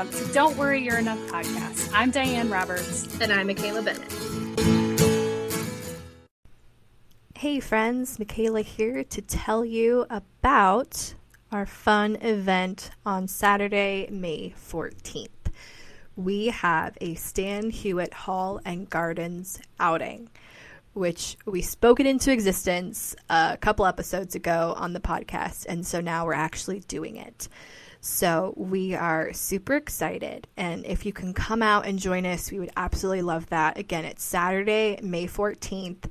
welcome to Don't Worry You're Enough podcast. I'm Diane Roberts. And I'm Michaela Bennett. Hey friends, Michaela here to tell you about our fun event on Saturday, May 14th. We have a Stan Hywet Hall and Gardens outing which we spoke it into existence a couple episodes ago on the podcast. And so now we're actually doing it. So we are super excited. And if you can come out and join us, we would absolutely love that. Again, it's Saturday, May 14th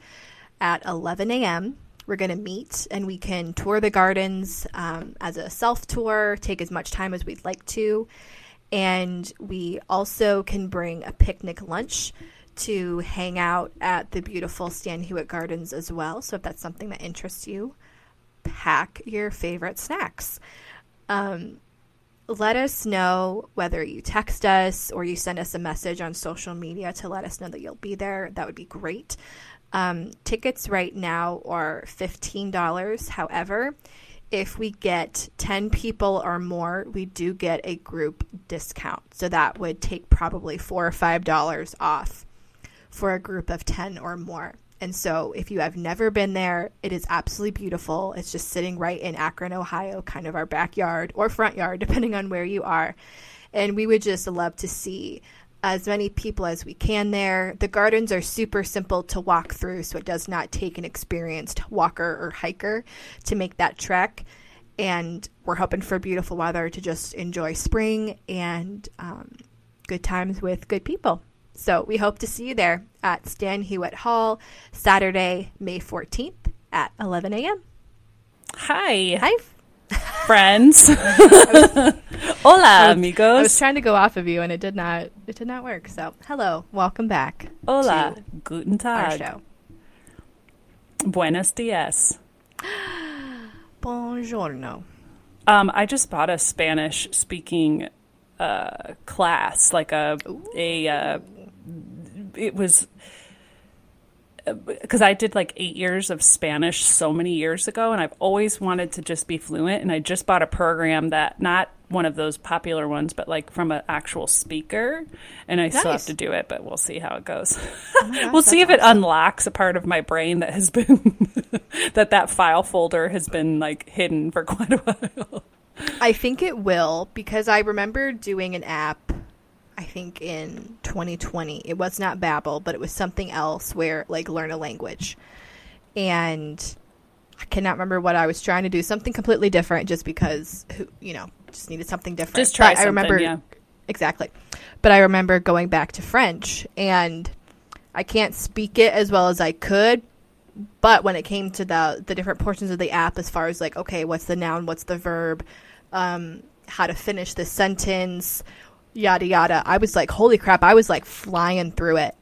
at 11 a.m. We're going to meet and we can tour the gardens um, as a self tour, take as much time as we'd like to. And we also can bring a picnic lunch to hang out at the beautiful Stan Hywet Gardens as well. So if that's something that interests you, pack your favorite snacks. Um, let us know whether you text us or you send us a message on social media to let us know that you'll be there. That would be great. Um, tickets right now are $15. However, if we get 10 people or more, we do get a group discount. So that would take probably 4 or $5 off for a group of 10 or more. And so, if you have never been there, it is absolutely beautiful. It's just sitting right in Akron, Ohio, kind of our backyard or front yard, depending on where you are. And we would just love to see as many people as we can there. The gardens are super simple to walk through, so it does not take an experienced walker or hiker to make that trek. And we're hoping for beautiful weather to just enjoy spring and um, good times with good people. So we hope to see you there at Stan Hywet Hall Saturday, May 14th at 11 a.m. Hi. Hi. Friends. Hola, was, amigos. I was trying to go off of you and it did not it did not work. So, hello. Welcome back. Hola. Guten Tag. Our show. Buenos dias. Buongiorno. Um, I just bought a Spanish speaking uh, class, like a Ooh. a uh, it was uh, because I did like eight years of Spanish so many years ago, and I've always wanted to just be fluent. And I just bought a program that not one of those popular ones, but like from an actual speaker. And I nice. still have to do it, but we'll see how it goes. Oh gosh, we'll see if awesome. it unlocks a part of my brain that has been that that file folder has been like hidden for quite a while. I think it will because I remember doing an app I think in 2020. It was not Babbel, but it was something else where like learn a language. And I cannot remember what I was trying to do. Something completely different, just because you know just needed something different. Just try. I remember yeah. exactly, but I remember going back to French, and I can't speak it as well as I could. But when it came to the the different portions of the app, as far as like, okay, what's the noun, what's the verb, um, how to finish the sentence, yada yada. I was like, holy crap, I was like flying through it.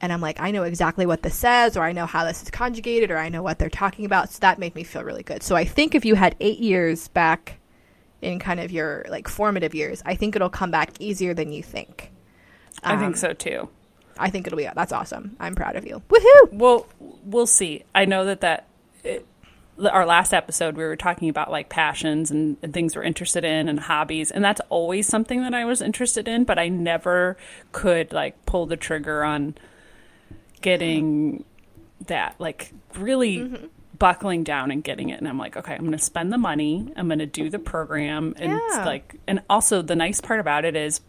And I'm like, I know exactly what this says, or I know how this is conjugated, or I know what they're talking about. So that made me feel really good. So I think if you had eight years back in kind of your like formative years, I think it'll come back easier than you think. Um, I think um, so too. I think it'll be that's awesome. I'm proud of you. Woohoo! Well, we'll see. I know that that it, our last episode we were talking about like passions and, and, things we're interested in and hobbies and that's always something that i was interested in but i never could like pull the trigger on getting that like really mm-hmm. buckling down and getting it and i'm like okay i'm going to spend the money i'm going to do the program and yeah. like and also the nice part about it is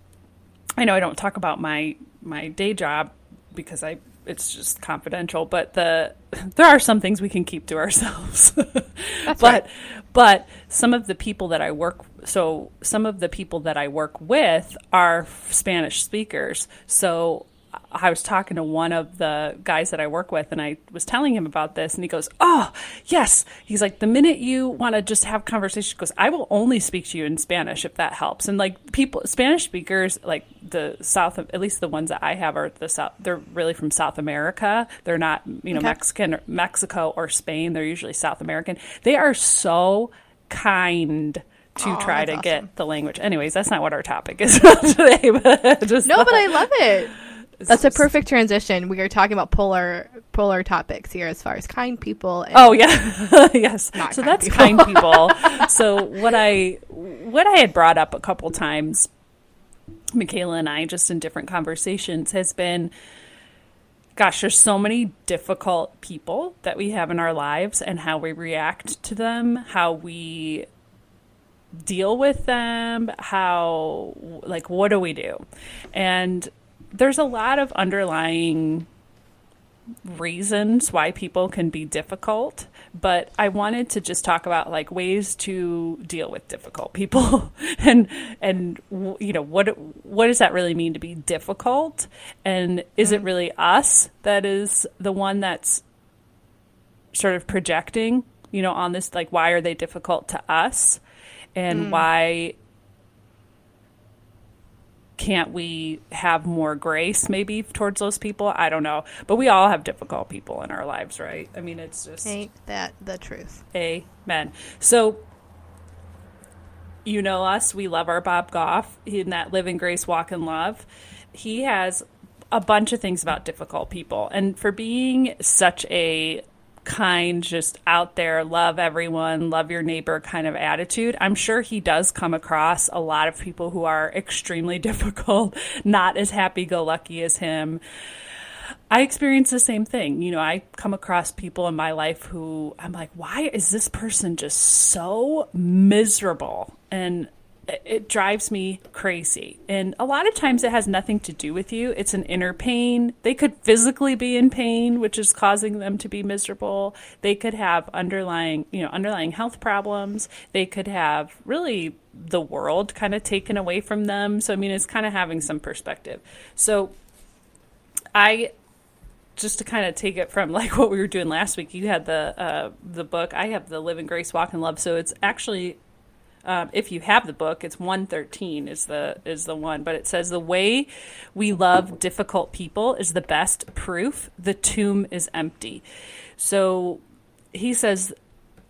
i know i don't talk about my my day job because i it's just confidential. But the there are some things we can keep to ourselves. but right. but some of the people that I work so some of the people that I work with are Spanish speakers. So I was talking to one of the guys that I work with, and I was telling him about this, and he goes, "Oh, yes." He's like, "The minute you want to just have conversation, goes, I will only speak to you in Spanish if that helps." And like people, Spanish speakers, like the South, of at least the ones that I have are the South. They're really from South America. They're not, you know, okay. Mexican, or Mexico or Spain. They're usually South American. They are so kind to oh, try to awesome. get the language. Anyways, that's not what our topic is today. But just no, but I love it. That's a perfect transition. We are talking about polar polar topics here as far as kind people. oh yeah, yes. so that's people. kind people. so what I what I had brought up a couple times Michaela and I, just in different conversations, has been gosh, there's so many difficult people that we have in our lives and how we react to them, how we deal with them, how, like, what do we do? And there's a lot of underlying reasons why people can be difficult, but I wanted to just talk about like ways to deal with difficult people. And and you know what what does that really mean to be difficult? And is it really us that is the one that's sort of projecting, you know, on this like why are they difficult to us? And mm. why can't we have more grace maybe towards those people? I don't know. But we all have difficult people in our lives, right? I mean, it's just. Ain't that the truth? Amen. So, you know us. We love our Bob Goff in that Live in Grace, Walk in Love. He has a bunch of things about difficult people. And for being such a kind, just out there, love everyone, love your neighbor kind of attitude. I'm sure he does come across a lot of people who are extremely difficult, not as happy go lucky as him. I experience the same thing. You know, I come across people in my life who I'm like, why is this person just so miserable? And it drives me crazy. And a lot of times it has nothing to do with you. It's an inner pain. They could physically be in pain, which is causing them to be miserable. They could have underlying, you know, underlying health problems. They could have really the world kind of taken away from them. So I mean, it's kind of having some perspective. So I just to kind of take it from like what we were doing last week, you had the uh, the book. I have the Live in Grace, Walk in Love. So it's actually um, if you have the book, it's 113 is the is the one, but it says the way we love difficult people is the best proof the tomb is empty. So he says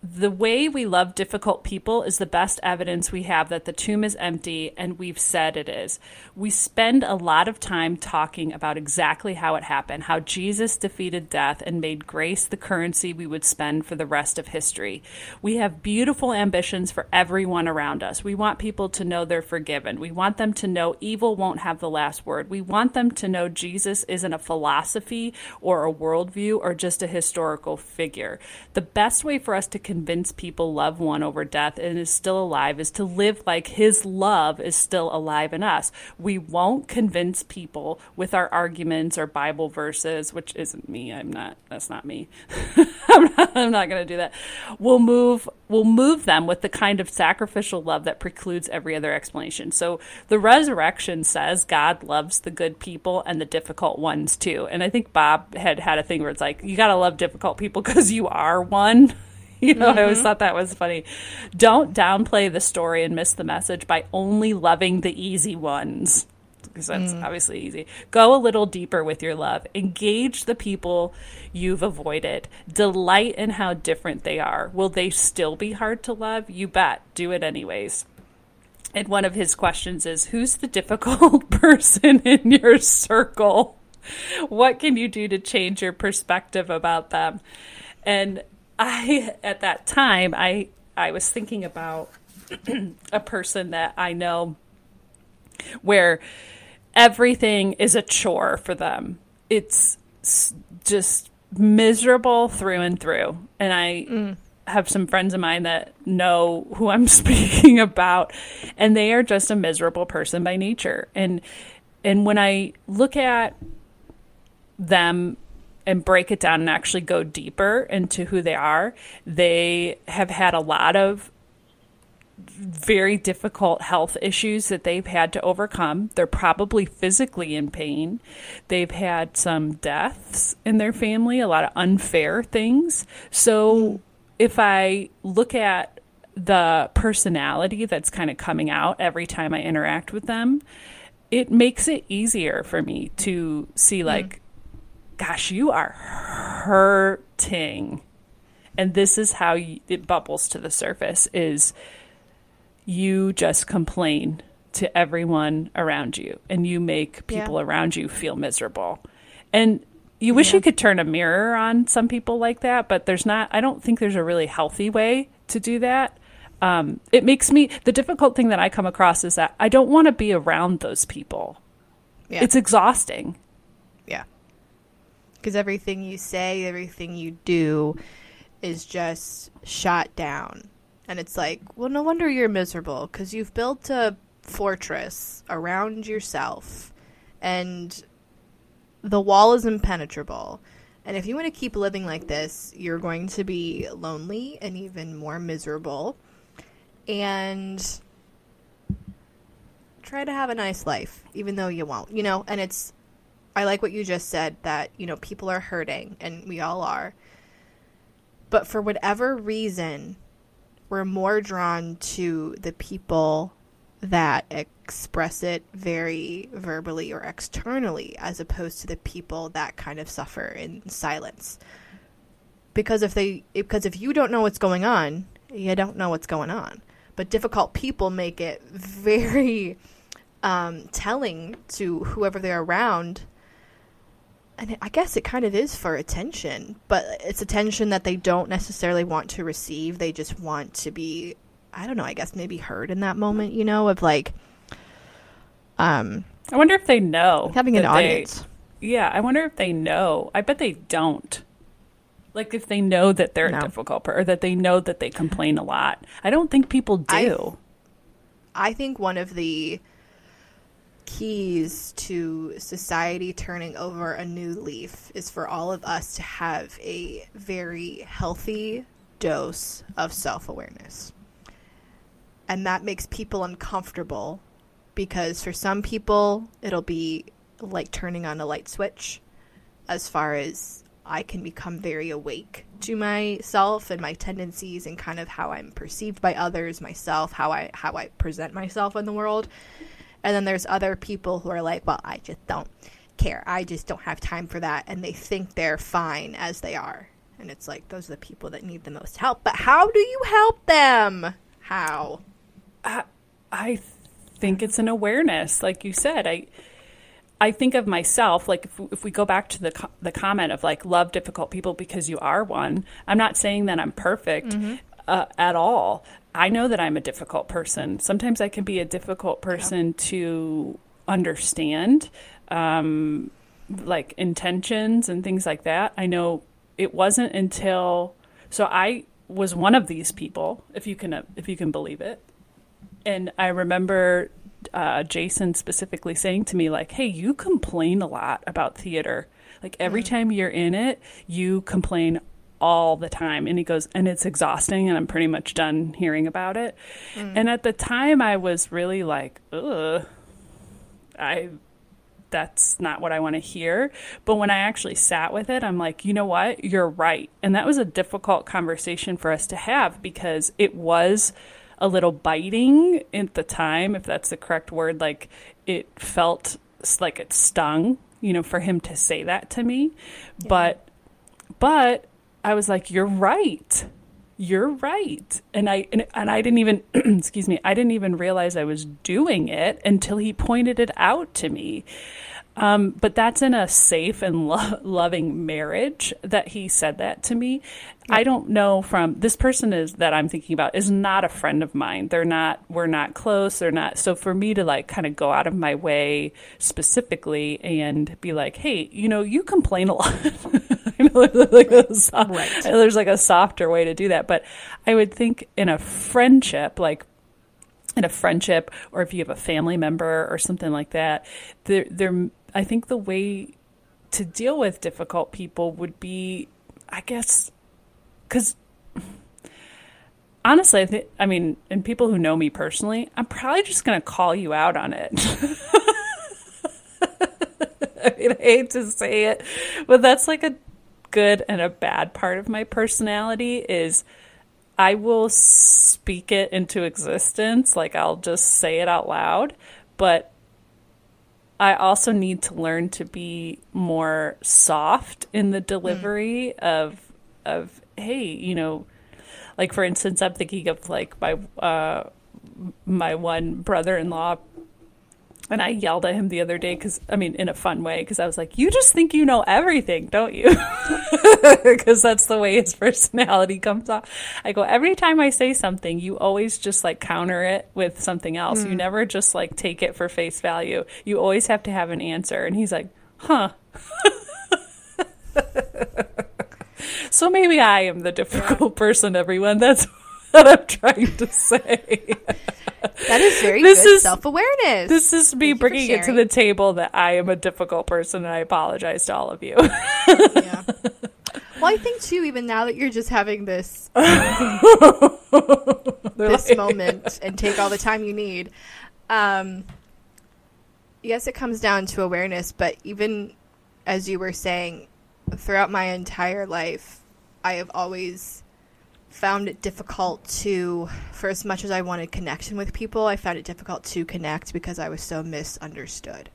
the way we love difficult people is the best evidence we have that the tomb is empty, and we've said it is. We spend a lot of time talking about exactly how it happened, how Jesus defeated death and made grace the currency we would spend for the rest of history. We have beautiful ambitions for everyone around us. We want people to know they're forgiven. We want them to know evil won't have the last word. We want them to know Jesus isn't a philosophy or a worldview or just a historical figure. The best way for us to convince people love one over death and is still alive is to live like his love is still alive in us. We won't convince people with our arguments or Bible verses, which isn't me. I'm not, that's not me. I'm not, I'm not going to do that. We'll move, we'll move them with the kind of sacrificial love that precludes every other explanation. So the resurrection says God loves the good people and the difficult ones too. And I think Bob had had a thing where it's like, you got to love difficult people because you are one. you know, mm-hmm. I always mm-hmm. thought that was funny. Don't downplay the story and miss the message by only loving the easy ones. Because that's mm. obviously easy. Go a little deeper with your love. Engage the people you've avoided. Delight in how different they are. Will they still be hard to love? You bet. Do it anyways. And one of his questions is Who's the difficult person in your circle? What can you do to change your perspective about them? And I at that time I I was thinking about a person that I know where everything is a chore for them. It's just miserable through and through. And I mm. have some friends of mine that know who I'm speaking about and they are just a miserable person by nature. And and when I look at them and break it down and actually go deeper into who they are, they have had a lot of very difficult health issues that they've had to overcome. They're probably physically in pain. They've had some deaths in their family, a lot of unfair things. So if I look at the personality that's kind of coming out every time I interact with them, it makes it easier for me to see hmm. like gosh, you are hurting. And this is how you, it bubbles to the surface is you just complain to everyone around you and you make people yeah. around you feel miserable. And you wish yeah. you could turn a mirror on some people like that, but there's not I don't think there's a really healthy way to do that. um, it makes me the difficult thing that I come across is that I don't want to be around those people. Yeah. It's exhausting. Yeah. Because everything you say, everything you do is just shot down. And it's like, well, no wonder you're miserable because you've built a fortress around yourself and the wall is impenetrable. And if you want to keep living like this, you're going to be lonely and even more miserable. And try to have a nice life, even though you won't, you know? And it's, I like what you just said that, you know, people are hurting, and we all are. But for whatever reason, we're more drawn to the people that express it very verbally or externally as opposed to the people that kind of suffer in silence because if they because if you don't know what's going on you don't know what's going on but difficult people make it very um, telling to whoever they're around and I guess it kind of is for attention, but it's attention that they don't necessarily want to receive. They just want to be I don't know, I guess maybe heard in that moment, you know, of like um I wonder if they know having an that they- audience. yeah, I wonder if they know. I bet they don't. Like if they know that they're No. a difficult person, or that they know that they complain a lot. I don't think people do. I- I think one of the keys to society turning over a new leaf is for all of us to have a very healthy dose of self awareness. And that makes people uncomfortable because for some people, it'll be like turning on a light switch as far as I can become very awake to myself and my tendencies and kind of how I'm perceived by others, myself, how I how I present myself in the world. And then there's other people who are like, well, I just don't care. I just don't have time for that and they think they're fine as they are. And it's like those are the people that need the most help. But how do you help them? How? I think it's an awareness, like you said. I I think of myself like if, if we go back to the co- the comment of like love difficult people because you are one. I'm not saying that I'm perfect mm-hmm. Uh, at all. I know that I'm a difficult person. Sometimes I can be a difficult person to understand, um, like intentions and things like that. I know it wasn't until so I was one of these people, if you can uh, if you can believe it. And I remember uh, Jason specifically saying to me, like, hey, you complain a lot about theater. Like, every time you're in it, you complain all the time. And he goes, and it's exhausting, and I'm pretty much done hearing about it. Mm. And at the time, I was really like, ugh, I. That's not what I want to hear. But when I actually sat with it, I'm like, you know what? You're right. And that was a difficult conversation for us to have because it was a little biting at the time, if that's the correct word. Like it felt like it stung, you know, for him to say that to me. But, but I was like, you're right. You're right. And I, and, and I didn't even, excuse me, I didn't even realize I was doing it until he pointed it out to me. Um, but that's in a safe and lo- loving marriage that he said that to me. I don't know from this person is that I'm thinking about is not a friend of mine. They're not, we're not close. They're not. So for me to like kind of go out of my way specifically and be like, Hey, you know, you complain a lot. I know there's like a soft, Right. there's like a softer way to do that. But I would think in a friendship, like in a friendship or if you have a family member or something like that there there I think the way to deal with difficult people would be I guess cuz honestly I think I mean and people who know me personally I'm probably just going to call you out on it I mean, I hate to say it, but that's like a good and a bad part of my personality is I will speak it into existence, like I'll just say it out loud, but I also need to learn to be more soft in the delivery of of hey, you know, like for instance, I'm thinking of like my uh my one brother-in-law And I yelled at him the other day because, I mean, in a fun way, because I was like, You just think you know everything, don't you? Because that's the way his personality comes off. I go, Every time I say something, you always just like counter it with something else. You hmm. never just like take it for face value. You always have to have an answer. And he's like, Huh. so maybe I am the difficult person, everyone. That's what I'm trying to say. That is very This good is- self awareness. This is me for bringing it to the table that I am a difficult person, and I apologize to all of you. yeah. Well, I think too, even now that you're just having this this moment and take all the time you need. Um, yes, it comes down to awareness, but even as you were saying, throughout my entire life, I have always found it difficult to, for as much as I wanted connection with people, I found it difficult to connect because I was so misunderstood.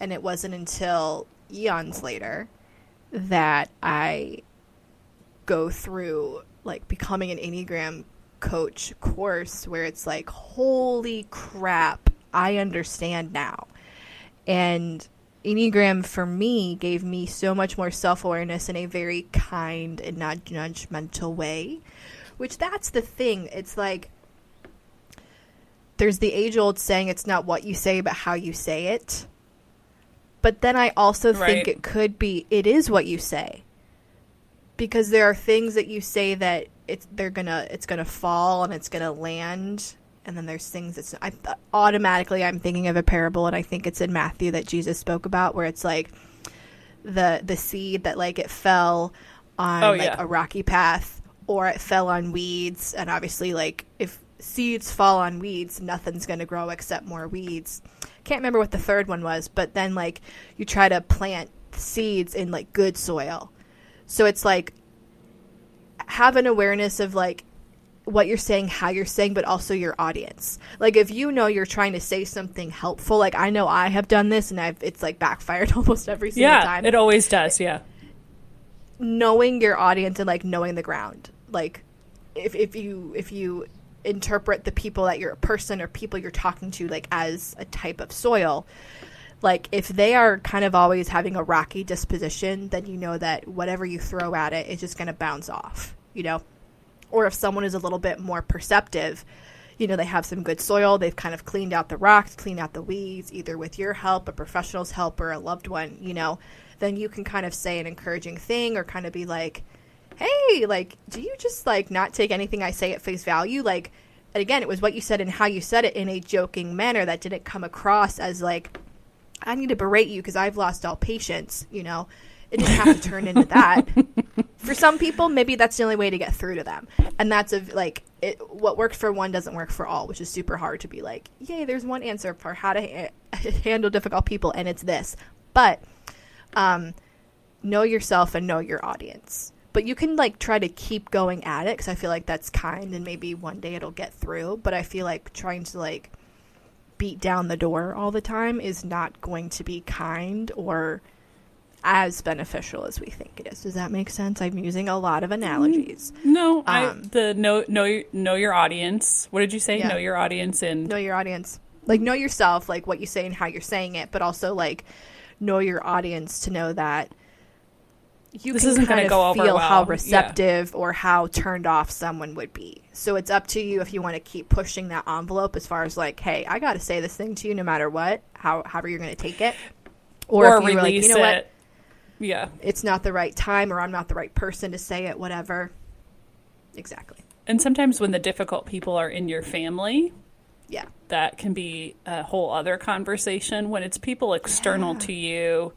And it wasn't until eons later that I go through like becoming an Enneagram coach course where it's like, holy crap, I understand now. And Enneagram for me gave me so much more self awareness in a very kind and not judgmental way. Which that's the thing. It's like there's the age old saying it's not what you say but how you say it. But then I also think it could be it is what you say. Because there are things that you say that it's they're gonna it's gonna fall and it's gonna land and then there's things that's I automatically I'm thinking of a parable and I think it's in Matthew that Jesus spoke about where it's like the the seed that like it fell on Oh, like yeah. a rocky path or it fell on weeds and obviously like if seeds fall on weeds nothing's going to grow except more weeds can't remember what the third one was but then like you try to plant seeds in like good soil so it's like have an awareness of like what you're saying, how you're saying, but also your audience. Like if you know you're trying to say something helpful, like I know I have done this and I've it's like backfired almost every single yeah, time. it always does. Yeah. knowing your audience and like knowing the ground. Like if if you if you interpret the people that you're a person or people you're talking to like as a type of soil, like if they are kind of always having a rocky disposition, then you know that whatever you throw at it is just going to bounce off, you know? Or if someone is a little bit more perceptive, you know, they have some good soil, they've kind of cleaned out the rocks, cleaned out the weeds, either with your help, a professional's help, or a loved one, you know, then you can kind of say an encouraging thing or kind of be like, hey, like, do you just like not take anything I say at face value? Like, and again, it was what you said and how you said it in a joking manner that didn't come across as like, I need to berate you because I've lost all patience, you know? It didn't have to turn into that. For some people, maybe that's the only way to get through to them. And that's a, like, it, what works for one doesn't work for all, which is super hard to be like, yay, there's one answer for how to ha- handle difficult people, and it's this. But um, know yourself and know your audience. But you can like try to keep going at it because I feel like that's kind and maybe one day it'll get through. But I feel like trying to like beat down the door all the time is not going to be kind or as beneficial as we think it is. Does that make sense? I'm using a lot of analogies. No, I Um, the know know your- know your audience. What did you say? Yeah. Know your audience and Know your audience. Like know yourself, like what you say and how you're saying it, but also like know your audience to know that you This can isn't kind of go over feel how well. Yeah. receptive or how turned off someone would be. So it's up to you if you want to keep pushing that envelope as far as like, hey, I got to say this thing to you no matter what, how however you're going to take it, or, if you're release like, you know it. what, Yeah. it's not the right time or I'm not the right person to say it, whatever. Exactly. And sometimes when the difficult people are in your family, Yeah. that can be a whole other conversation. When it's people external Yeah. to you,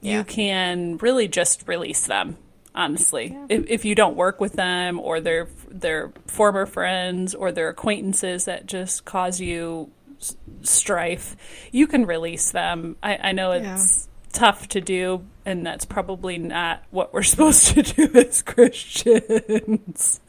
you Yeah. can really just release them. Honestly, if, if you don't work with them, or they're they're former friends, or they're acquaintances that just cause you s- strife, you can release them. I, I know it's tough to do, and that's probably not what we're supposed to do as Christians.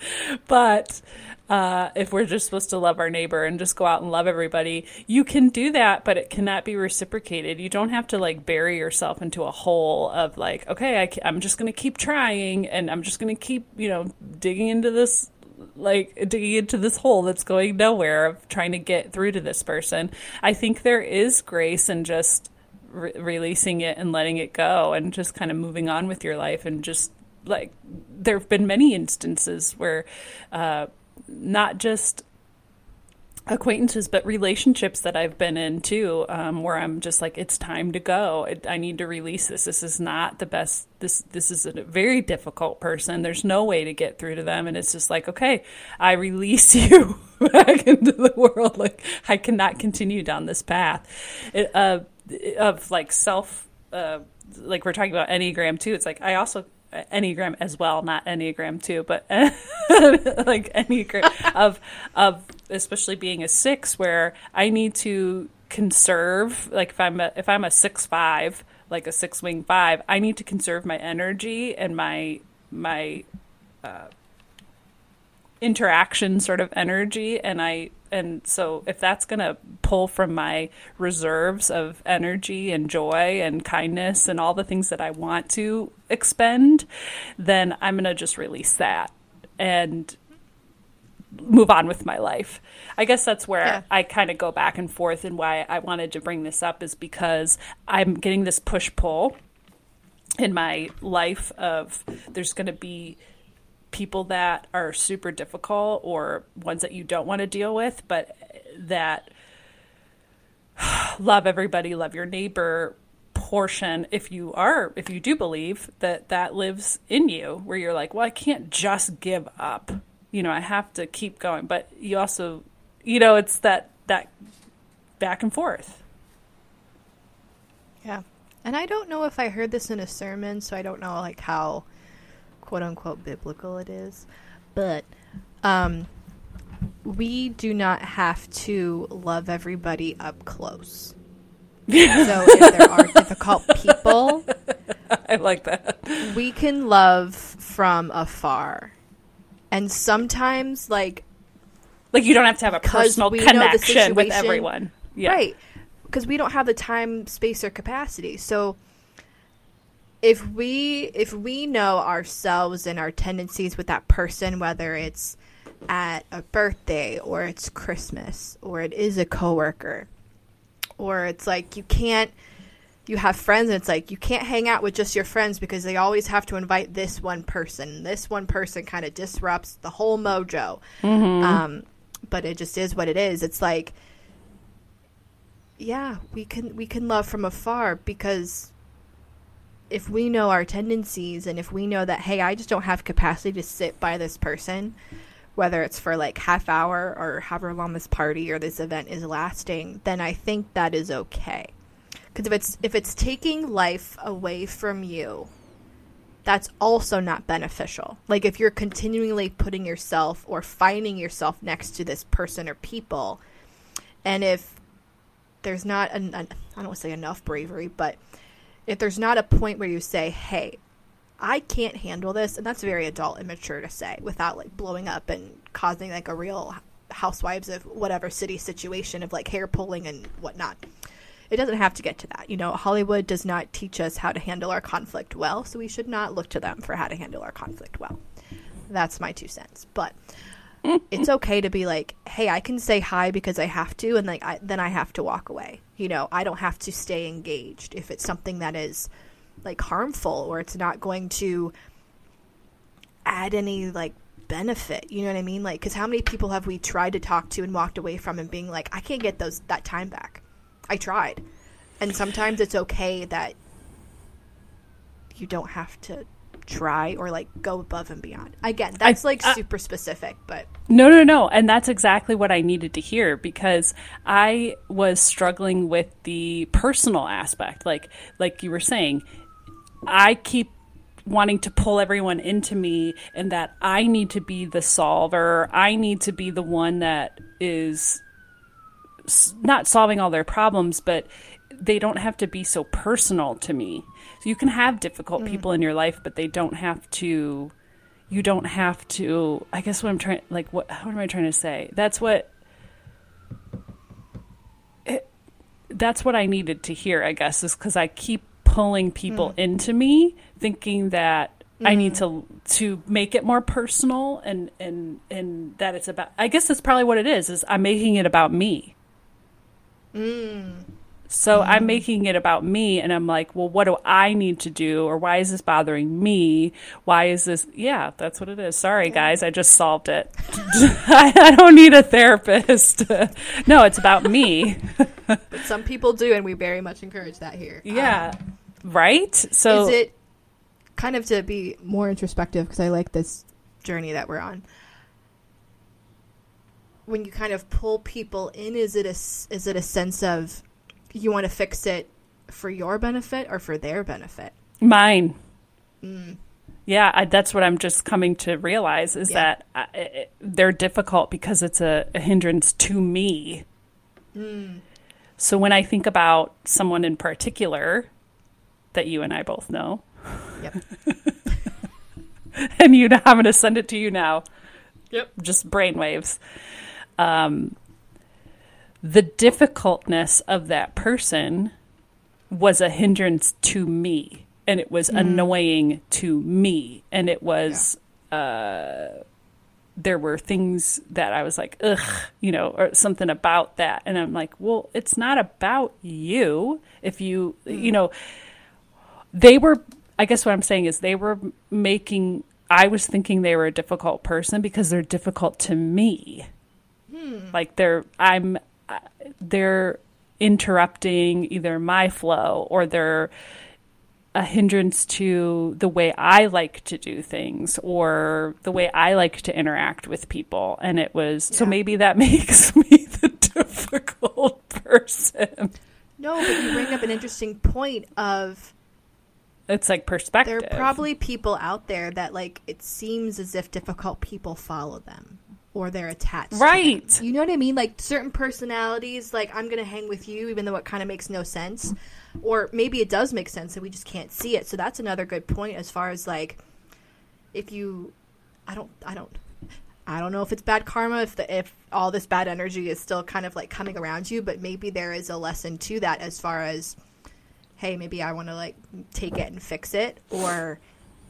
but uh, if we're just supposed to love our neighbor and just go out and love everybody, you can do that, but it cannot be reciprocated. You don't have to like bury yourself into a hole of like, okay, I, I'm just going to keep trying and I'm just going to keep, you know, digging into this like digging into this hole that's going nowhere of trying to get through to this person. I think there is grace and just re- releasing it and letting it go and just kind of moving on with your life and just like there have been many instances where uh, not just acquaintances but relationships that i've been in too um, where i'm just like it's time to go. I need to release this. This is not the best this this is a very difficult person. There's no way to get through to them. And it's just like okay i release you back into the world. Like i cannot continue down this path. It, uh, of like self uh, like we're talking about enneagram too it's like i also enneagram as well not enneagram too but like enneagram of of especially being a six where i need to conserve like if i'm a, if i'm a six five like a six wing five i need to conserve my energy and my my uh, interaction sort of energy and i and so if that's going to pull from my reserves of energy and joy and kindness and all the things that I want to expend, then I'm going to just release that and move on with my life. I guess that's where yeah. I kind of go back and forth and why I wanted to bring this up is because I'm getting this push pull in my life of there's going to be people that are super difficult or ones that you don't want to deal with, but that love everybody, love your neighbor portion if you are if you do believe that that lives in you where you're like well I can't just give up. You know I have to keep going but you also you know it's that that back and forth. Yeah. And I don't know if I heard this in a sermon so I don't know like how quote unquote biblical it is, but um, we do not have to love everybody up close. so if there are difficult people, I like that. We can love from afar. And sometimes like like you don't have to have a personal connection with everyone. Yeah. Right. Because we don't have the time, space or capacity. So if we if we know ourselves and our tendencies with that person whether it's at a birthday or it's christmas or it is a coworker or it's like you can't you have friends and it's like you can't hang out with just your friends because they always have to invite this one person. This one person kind of disrupts the whole mojo. Mm-hmm. um, but it just is what it is. It's like yeah we can we can love from afar because if we know our tendencies and if we know that hey i just don't have capacity to sit by this person whether it's for like half hour or however long this party or this event is lasting then i think that is okay. Because if it's if it's taking life away from you that's also not beneficial. Like if you're continually putting yourself or finding yourself next to this person or people and if there's not an, an i don't want to say enough bravery but if there's not a point where you say, hey, I can't handle this, and that's very adult and mature to say without like blowing up and causing like a real housewives of whatever city situation of like hair pulling and whatnot. It doesn't have to get to that. You know, Hollywood does not teach us how to handle our conflict well, so we should not look to them for how to handle our conflict well. That's my two cents. But it's okay to be like, hey, I can say hi because I have to, and like I, then I have to walk away. You know, I don't have to stay engaged if it's something that is like harmful or it's not going to add any like benefit. You know what I mean? Like, because how many people have we tried to talk to and walked away from and being like, I can't get those that time back. I tried, and sometimes it's okay that you don't have to try or like go above and beyond. Again, that's I, like super specific, but no, no, no, and that's exactly what I needed to hear because I was struggling with the personal aspect, like like you were saying. I keep wanting to pull everyone into me and that I need to be the solver. I need to be the one that is not solving all their problems, but they don't have to be so personal to me. So you can have difficult mm. people in your life, but they don't have to. You don't have to. I guess what I'm trying, like, what? What am I trying to say? That's what. It, that's what I needed to hear. I guess is because I keep pulling people mm. into me, thinking that I need to to make it more personal and and and that it's about. I guess that's probably what it is. Is I'm making it about me. So I'm making it about me, and I'm like, well, what do I need to do, or why is this bothering me? Why is this? Yeah, that's what it is. Sorry, guys, I just solved it. I, don't need a therapist. no, it's about me. But some people do, and we very much encourage that here. yeah, um, right. So is it kind of to be more introspective because I like this journey that we're on. When you kind of pull people in, is it a is it a sense of you want to fix it for your benefit or for their benefit? Mine. Mm. Yeah, I, that's what I'm just coming to realize is Yeah. that uh, I, it, they're difficult because it's a, a hindrance to me. Mm. So when I think about someone in particular that you and I both know, Yep. and you know, I'm going to send it to you now. Yep. Just brainwaves. Um, the difficultness of that person was a hindrance to me, and it was mm-hmm. annoying to me, and it was. Uh, there were things that I was like, ugh, you know, or something about that. And I'm like, well, it's not about you. If you, mm. you know, they were, I guess what I'm saying is they were making, I was thinking they were a difficult person because they're difficult to me. Hmm. Like they're, I'm, they're interrupting either my flow or they're, a hindrance to the way I like to do things or the way I like to interact with people. And it was so maybe that makes me the difficult person. No, but you bring up an interesting point of It's like perspective. there are probably people out there that like it seems as if difficult people follow them or they're attached. to. Right. You know what I mean? Like certain personalities, like I'm gonna hang with you, even though it kind of makes no sense, or maybe it does make sense and we just can't see it. So that's another good point as far as like if you, I don't, I don't. I don't know if it's bad karma if the if all this bad energy is still kind of like coming around you, but maybe there is a lesson to that as far as hey, maybe I want to like take it and fix it or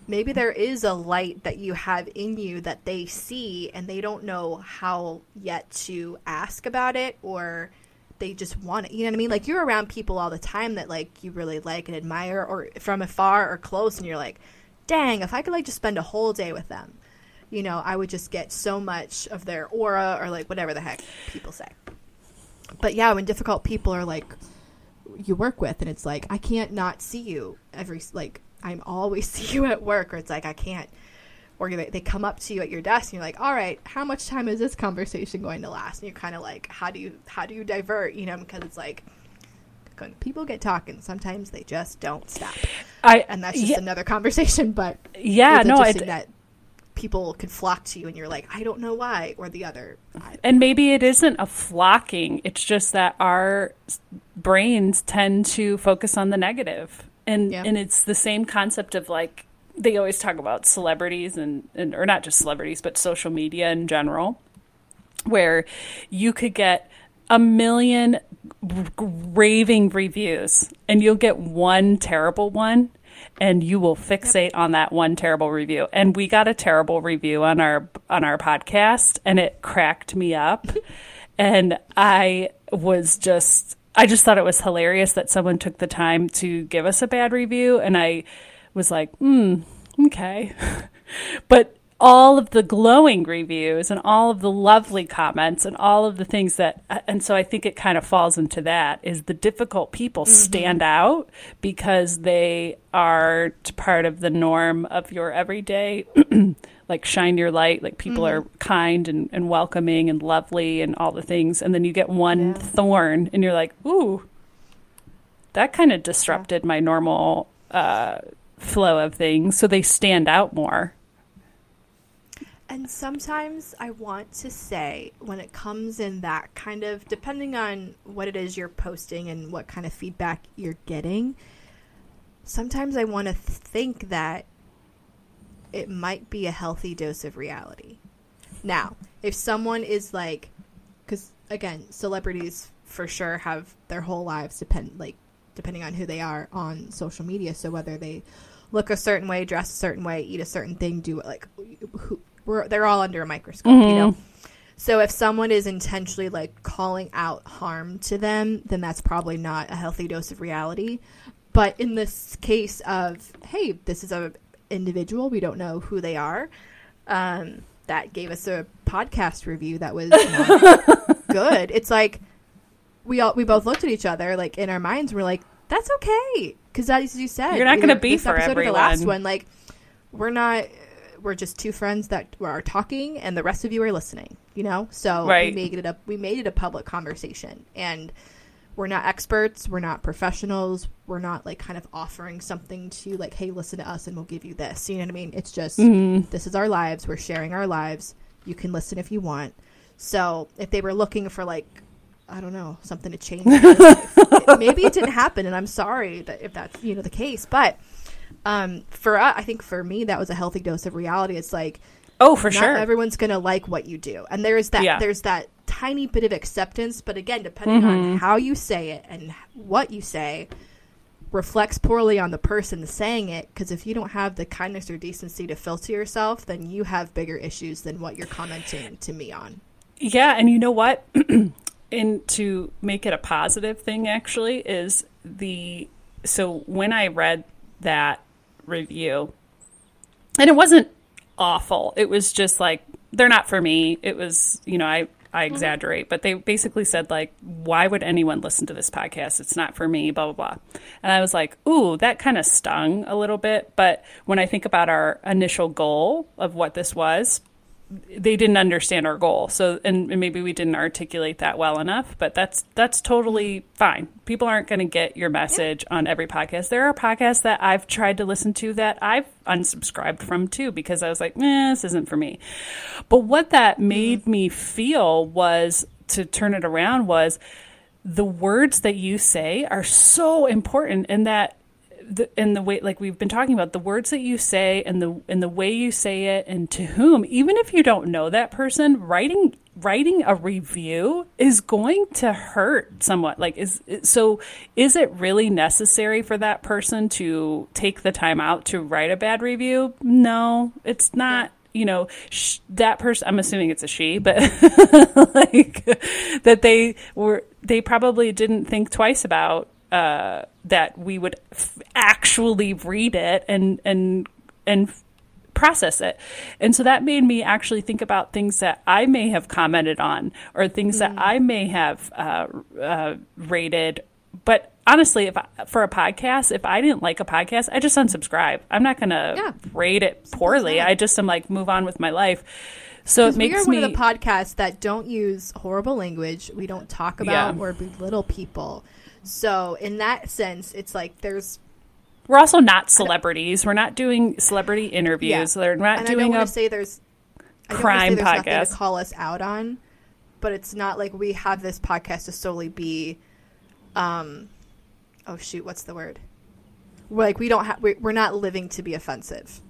maybe there is a light that you have in you that they see and they don't know how yet to ask about it or they just want it. You know what I mean? Like you're around people all the time that like you really like and admire or from afar or close and you're like, "Dang, if I could like just spend a whole day with them." You know, I would just get so much of their aura or like whatever the heck people say. But yeah, when difficult people are like you work with and it's like I can't not see you every like I'm always see you at work or it's like I can't or they, come up to you at your desk and you're like all right how much time is this conversation going to last? And you're kind of like how do you how do you divert? You know because it's like when people get talking sometimes they just don't stop. I, and that's just yeah, another conversation but yeah it's no, interesting it, that people can flock to you and you're like I don't know why or the other and maybe it isn't a flocking. It's just that our brains tend to focus on the negative, and Yeah. and it's the same concept of like they always talk about celebrities and, and or not just celebrities, but social media in general, where you could get a million raving reviews, and you'll get one terrible one. And you will fixate on that one terrible review. And we got a terrible review on our on our podcast, and it cracked me up. and I was just I just thought it was hilarious that someone took the time to give us a bad review, and I was like, hmm, okay. but all of the glowing reviews and all of the lovely comments and all of the things that and so I think it kind of falls into that is the difficult people stand out because they are part of the norm of your everyday like shine your light like people are kind and, and welcoming and lovely and all the things and then you get one Yeah. thorn and you're like ooh that kind of disrupted my normal uh, flow of things so they stand out more. And sometimes I want to say when it comes in that kind of depending on what it is you're posting and what kind of feedback you're getting, sometimes I want to think that it might be a healthy dose of reality. Now, if someone is like cuz again, celebrities for sure have their whole lives depend like depending on who they are on social media, so whether they look a certain way, dress a certain way, eat a certain thing, do like who, we're they're all under a microscope, you know. Mm-hmm. So if someone is intentionally like calling out harm to them, then that's probably not a healthy dose of reality. But in this case of hey, this is a individual, we don't know who they are. Um, that gave us a podcast review that was not good. It's like we all we both looked at each other like in our minds. We're like, that's okay because that is, as you said, You're not gonna be this for episode or the last everyone. one. Like we're not. We're just two friends that are talking, and the rest of you are listening. You know, so Right. we made it a we made it a public conversation, and we're not experts, we're not professionals, we're not like kind of offering something to like, hey, listen to us, and we'll give you this. You know what I mean? It's just Mm-hmm. this is our lives. We're sharing our lives. You can listen if you want. So if they were looking for like, I don't know, something to change, it- maybe it didn't happen, and I'm sorry that if that's you know the case. But um, for uh, I think for me that was a healthy dose of reality. It's like Oh, for not sure. everyone's gonna like what you do, and there's that Yeah. there's that tiny bit of acceptance. But again, depending Mm-hmm. on how you say it and what you say, reflects poorly on the person saying it. Because if you don't have the kindness or decency to filter yourself, then you have bigger issues than what you're commenting to me on. Yeah, and you know what? and to make it a positive thing actually is the so when I read that review and it wasn't awful. It was just like they're not for me. It was, you know, I I mm-hmm. exaggerate, but they basically said like why would anyone listen to this podcast? It's not for me, blah blah blah. And I was like, "Ooh, that kind of stung a little bit." But when I think about our initial goal of what this was, they didn't understand our goal. So, and, and maybe we didn't articulate that well enough, but that's, that's totally fine. People aren't going to get your message on every podcast. There are podcasts that I've tried to listen to that I've unsubscribed from too, because I was like, eh, this isn't for me. But what that made me feel was to turn it around was the words that you say are so important and that the, and the way like we've been talking about the words that you say and the and the way you say it and to whom even if you don't know that person writing writing a review is going to hurt somewhat. Like is so is it really necessary for that person to take the time out to write a bad review? No it's not you know sh- that person i'm assuming it's a she but like that they were they probably didn't think twice about uh, that we would f- actually read it and and and process it. And so that made me actually think about things that I may have commented on or things that I may have uh, uh, rated. But honestly, if I, for a podcast, if I didn't like a podcast, I just unsubscribe. I'm not going to Yeah. rate it poorly. I just am like move on with my life. So it Because we makes are one me of the podcasts that don't use horrible language. We don't talk about Yeah. or belittle people. So in that sense, it's like there's We're also not celebrities. We're not doing celebrity interviews. They're not and I doing don't want to say there's I don't crime say there's podcast. to call us out on, but it's not like we have this podcast to solely be, um, oh shoot, what's the word? We're like we don't have we, we're not living to be offensive.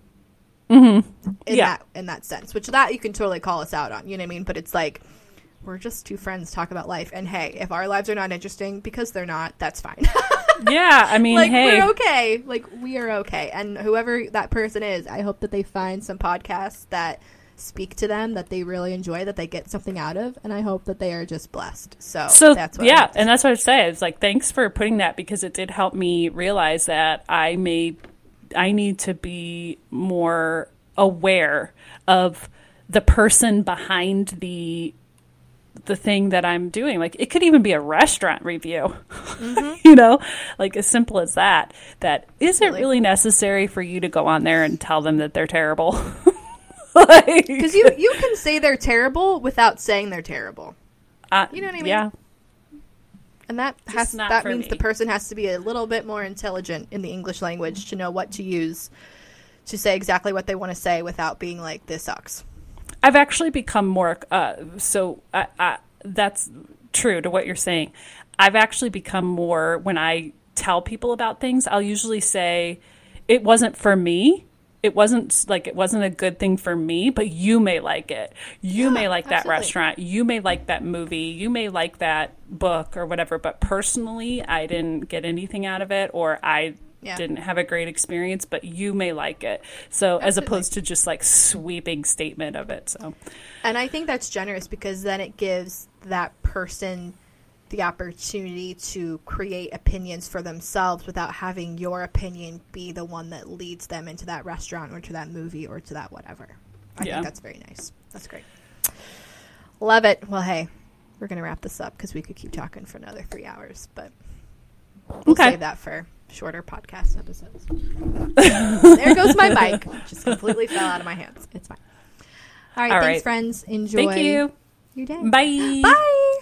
Mm-hmm. In Yeah. that in that sense, which that you can totally call us out on. You know what I mean? But it's like. We're just two friends talk about life, and hey, if our lives are not interesting because they're not, that's fine. yeah. I mean, like hey, we're okay. Like we are okay. And whoever that person is, I hope that they find some podcasts that speak to them that they really enjoy, that they get something out of, and I hope that they are just blessed. So, so that's what yeah, and that's what I say. It's like thanks for putting that because it did help me realize that I may I need to be more aware of the person behind the the thing that I'm doing. Like it could even be a restaurant review. Mm-hmm. you know, like as simple as that. That is it Really. really necessary for you to go on there and tell them that they're terrible? like, because you you can say they're terrible without saying they're terrible, uh, you know what I mean? Yeah. and that has that means me. the person has to be a little bit more intelligent in the English language to know what to use to say exactly what they want to say without being like this sucks. I've actually become more. Uh, so I, I, that's true to what you're saying. I've actually become more when I tell people about things. I'll usually say, "It wasn't for me. It wasn't like it wasn't a good thing for me, but you may like it. You Yeah, may like that absolutely. restaurant. You may like that movie. You may like that book or whatever. But personally, I didn't get anything out of it, or I." Yeah. didn't have a great experience, but you may like it. So as opposed to just like sweeping statement of it. So And I think that's generous because then it gives that person the opportunity to create opinions for themselves without having your opinion be the one that leads them into that restaurant or to that movie or to that whatever. I Yeah. think that's very nice. That's great. Love it. Well, hey, we're going to wrap this up because we could keep talking for another three hours, but we'll Okay. save that for shorter podcast episodes. there goes my mic. Just completely fell out of my hands. It's fine. All right, All thanks, right. friends. Enjoy thank you. your day. Bye. Bye.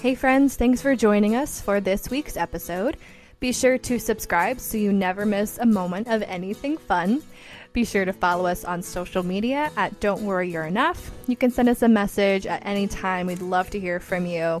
Hey, friends, thanks for joining us for this week's episode. Be sure to subscribe so you never miss a moment of anything fun. Be sure to follow us on social media at Don't Worry You're Enough. You can send us a message at any time. We'd love to hear from you.